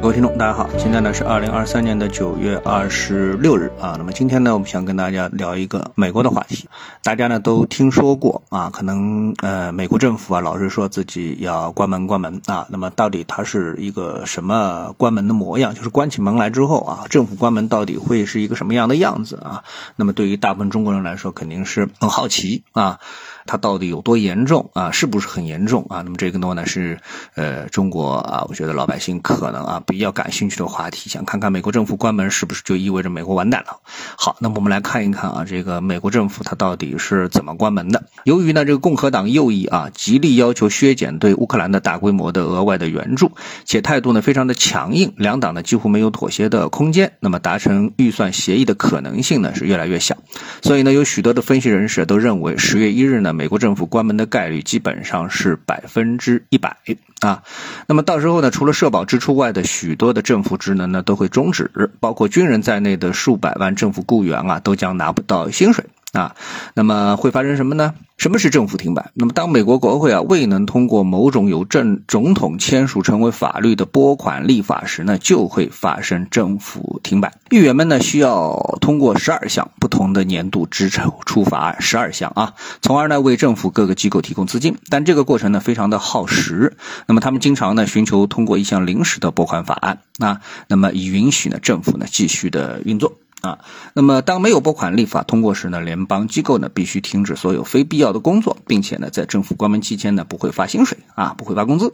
各位听众，大家好，现在呢是二零二三年的九月二十六日啊。那么今天呢，我们想跟大家聊一个美国的话题。大家呢都听说过啊，可能呃美国政府啊老是说自己要关门关门啊。那么到底它是一个什么关门的模样？就是关起门来之后啊，政府关门到底会是一个什么样的样子啊？那么对于大部分中国人来说，肯定是很好奇啊。它到底有多严重啊？是不是很严重啊？那么这个呢是呃中国啊，我觉得老百姓可能啊。比较感兴趣的话题，想看看美国政府关门是不是就意味着美国完蛋了？好，那么我们来看一看啊，这个美国政府它到底是怎么关门的？由于呢，这个共和党右翼啊极力要求削减对乌克兰的大规模的额外的援助，且态度呢非常的强硬，两党呢几乎没有妥协的空间，那么达成预算协议的可能性呢是越来越小。所以呢，有许多的分析人士都认为，十月一日呢，美国政府关门的概率基本上是百分之一百啊。那么到时候呢，除了社保支出外的。许多的政府职能呢都会终止，包括军人在内的数百万政府雇员啊都将拿不到薪水。啊。那么会发生什么呢？什么是政府停摆？那么当美国国会啊未能通过某种由政总统签署成为法律的拨款立法时呢，就会发生政府停摆。议员们呢需要通过十二项不同的年度支出法案，十二项啊，从而呢为政府各个机构提供资金。但这个过程呢非常的耗时。那么他们经常呢寻求通过一项临时的拨款法案啊，那么以允许呢政府呢继续的运作。啊，那么当没有拨款立法通过时呢，联邦机构呢必须停止所有非必要的工作，并且呢在政府关门期间呢不会发薪水啊，不会发工资。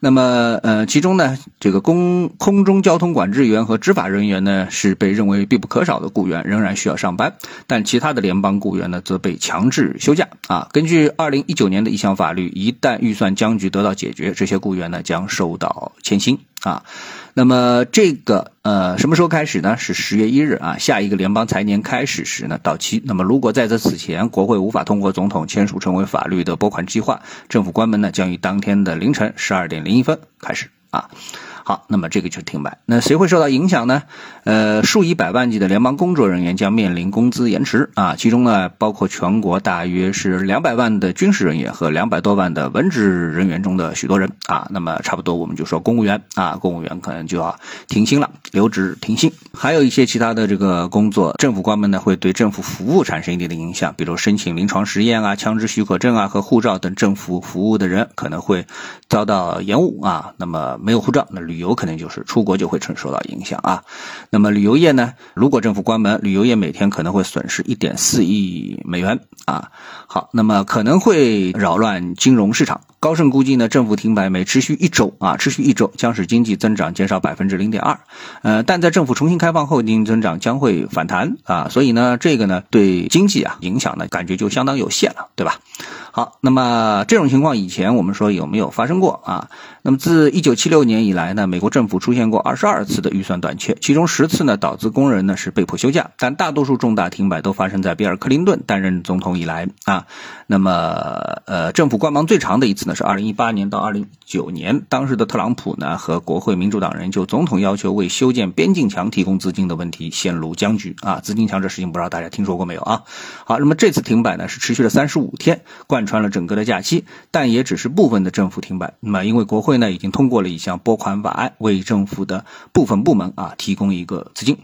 那么呃，其中呢这个公空中交通管制员和执法人员呢是被认为必不可少的雇员，仍然需要上班，但其他的联邦雇员呢则被强制休假啊。根据二零一九年的一项法律，一旦预算僵局得到解决，这些雇员呢将受到欠薪啊。那么这个呃什么时候开始呢？是十月一日啊，下一个联邦财年开始时呢到期。那么如果在这此前国会无法通过总统签署成为法律的拨款计划，政府关门呢将于当天的凌晨十二点零一分开始啊。好，那么这个就停摆。那谁会受到影响呢？呃，数以百万计的联邦工作人员将面临工资延迟啊，其中呢包括全国大约是两百万的军事人员和两百多万的文职人员中的许多人啊。那么差不多我们就说公务员啊，公务员可能就要停薪了，留职停薪。还有一些其他的这个工作，政府关门呢会对政府服务产生一定的影响，比如申请临床实验啊、枪支许可证啊和护照等政府服务的人可能会遭到延误啊。那么没有护照，那旅游肯定就是出国就会承受到影响啊。那么旅游业呢？如果政府关门，旅游业每天可能会损失一点四亿美元啊。好，那么可能会扰乱金融市场。高盛估计呢，政府停摆每持续一周啊，持续一周将使经济增长减少百分之零点二。呃，但在政府重新开放后，经济增长将会反弹啊。所以呢，这个呢对经济啊影响呢感觉就相当有限了，对吧？好，那么这种情况以前我们说有没有发生过啊？那么自一九七六年以来呢，美国政府出现过二十二次的预算短缺，其中十次呢导致工人呢是被迫休假，但大多数重大停摆都发生在比尔·克林顿担任总统以来啊。那么呃，政府关门最长的一次呢是二零一八年到二零九年，当时的特朗普呢和国会民主党人就总统要求为修建边境墙提供资金的问题陷入僵局啊。资金墙这事情不知道大家听说过没有啊？好，那么这次停摆呢是持续了三十五天，贯穿了整个的假期，但也只是部分的政府停摆。那么因为国会呢已经通过了一项拨款法案，为政府的部分部门啊提供一个资金。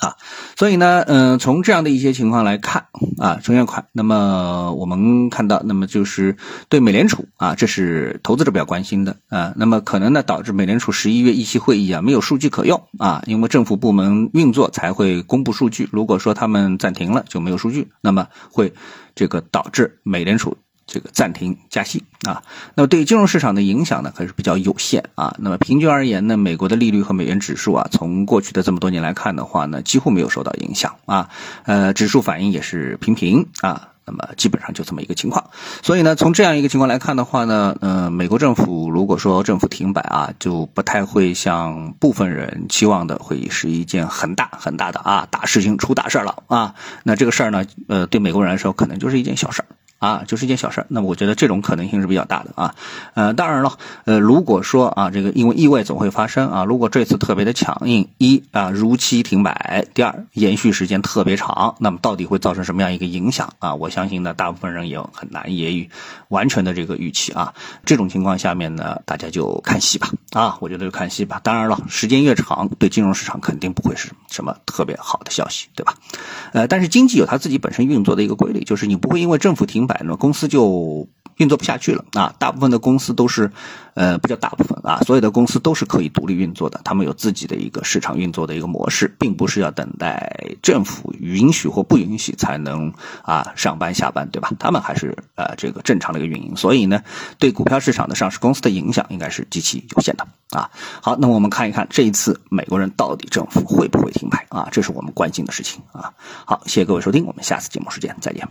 啊，所以呢，嗯，从这样的一些情况来看，啊，中央款，那么我们看到，那么就是对美联储啊，这是投资者比较关心的啊，那么可能呢导致美联储十一月议息会议啊没有数据可用啊，因为政府部门运作才会公布数据，如果说他们暂停了就没有数据，那么会这个导致美联储。这个暂停加息啊，那么对金融市场的影响呢，还是比较有限啊。那么平均而言呢，美国的利率和美元指数啊，从过去的这么多年来看的话呢，几乎没有受到影响啊。呃，指数反应也是平平啊。那么基本上就这么一个情况。所以呢，从这样一个情况来看的话呢，呃，美国政府如果说政府停摆啊，就不太会像部分人期望的，会是一件很大很大的啊大事情出大事了啊。那这个事儿呢，呃，对美国人来说可能就是一件小事儿。啊，就是一件小事儿。那么我觉得这种可能性是比较大的啊。呃，当然了，呃，如果说啊，这个因为意外总会发生啊，如果这次特别的强硬，一啊如期停摆，第二延续时间特别长，那么到底会造成什么样一个影响啊？我相信呢，大部分人也很难言语完全的这个预期啊。这种情况下面呢，大家就看戏吧啊，我觉得就看戏吧。当然了，时间越长，对金融市场肯定不会是什么特别好的消息，对吧？呃，但是经济有它自己本身运作的一个规律，就是你不会因为政府停。摆呢，公司就运作不下去了啊！大部分的公司都是，呃，不叫大部分啊，所有的公司都是可以独立运作的，他们有自己的一个市场运作的一个模式，并不是要等待政府允许或不允许才能啊上班下班，对吧？他们还是呃这个正常的一个运营，所以呢，对股票市场的上市公司的影响应该是极其有限的啊。好，那我们看一看这一次美国人到底政府会不会停牌啊？这是我们关心的事情啊。好，谢谢各位收听，我们下次节目时间再见。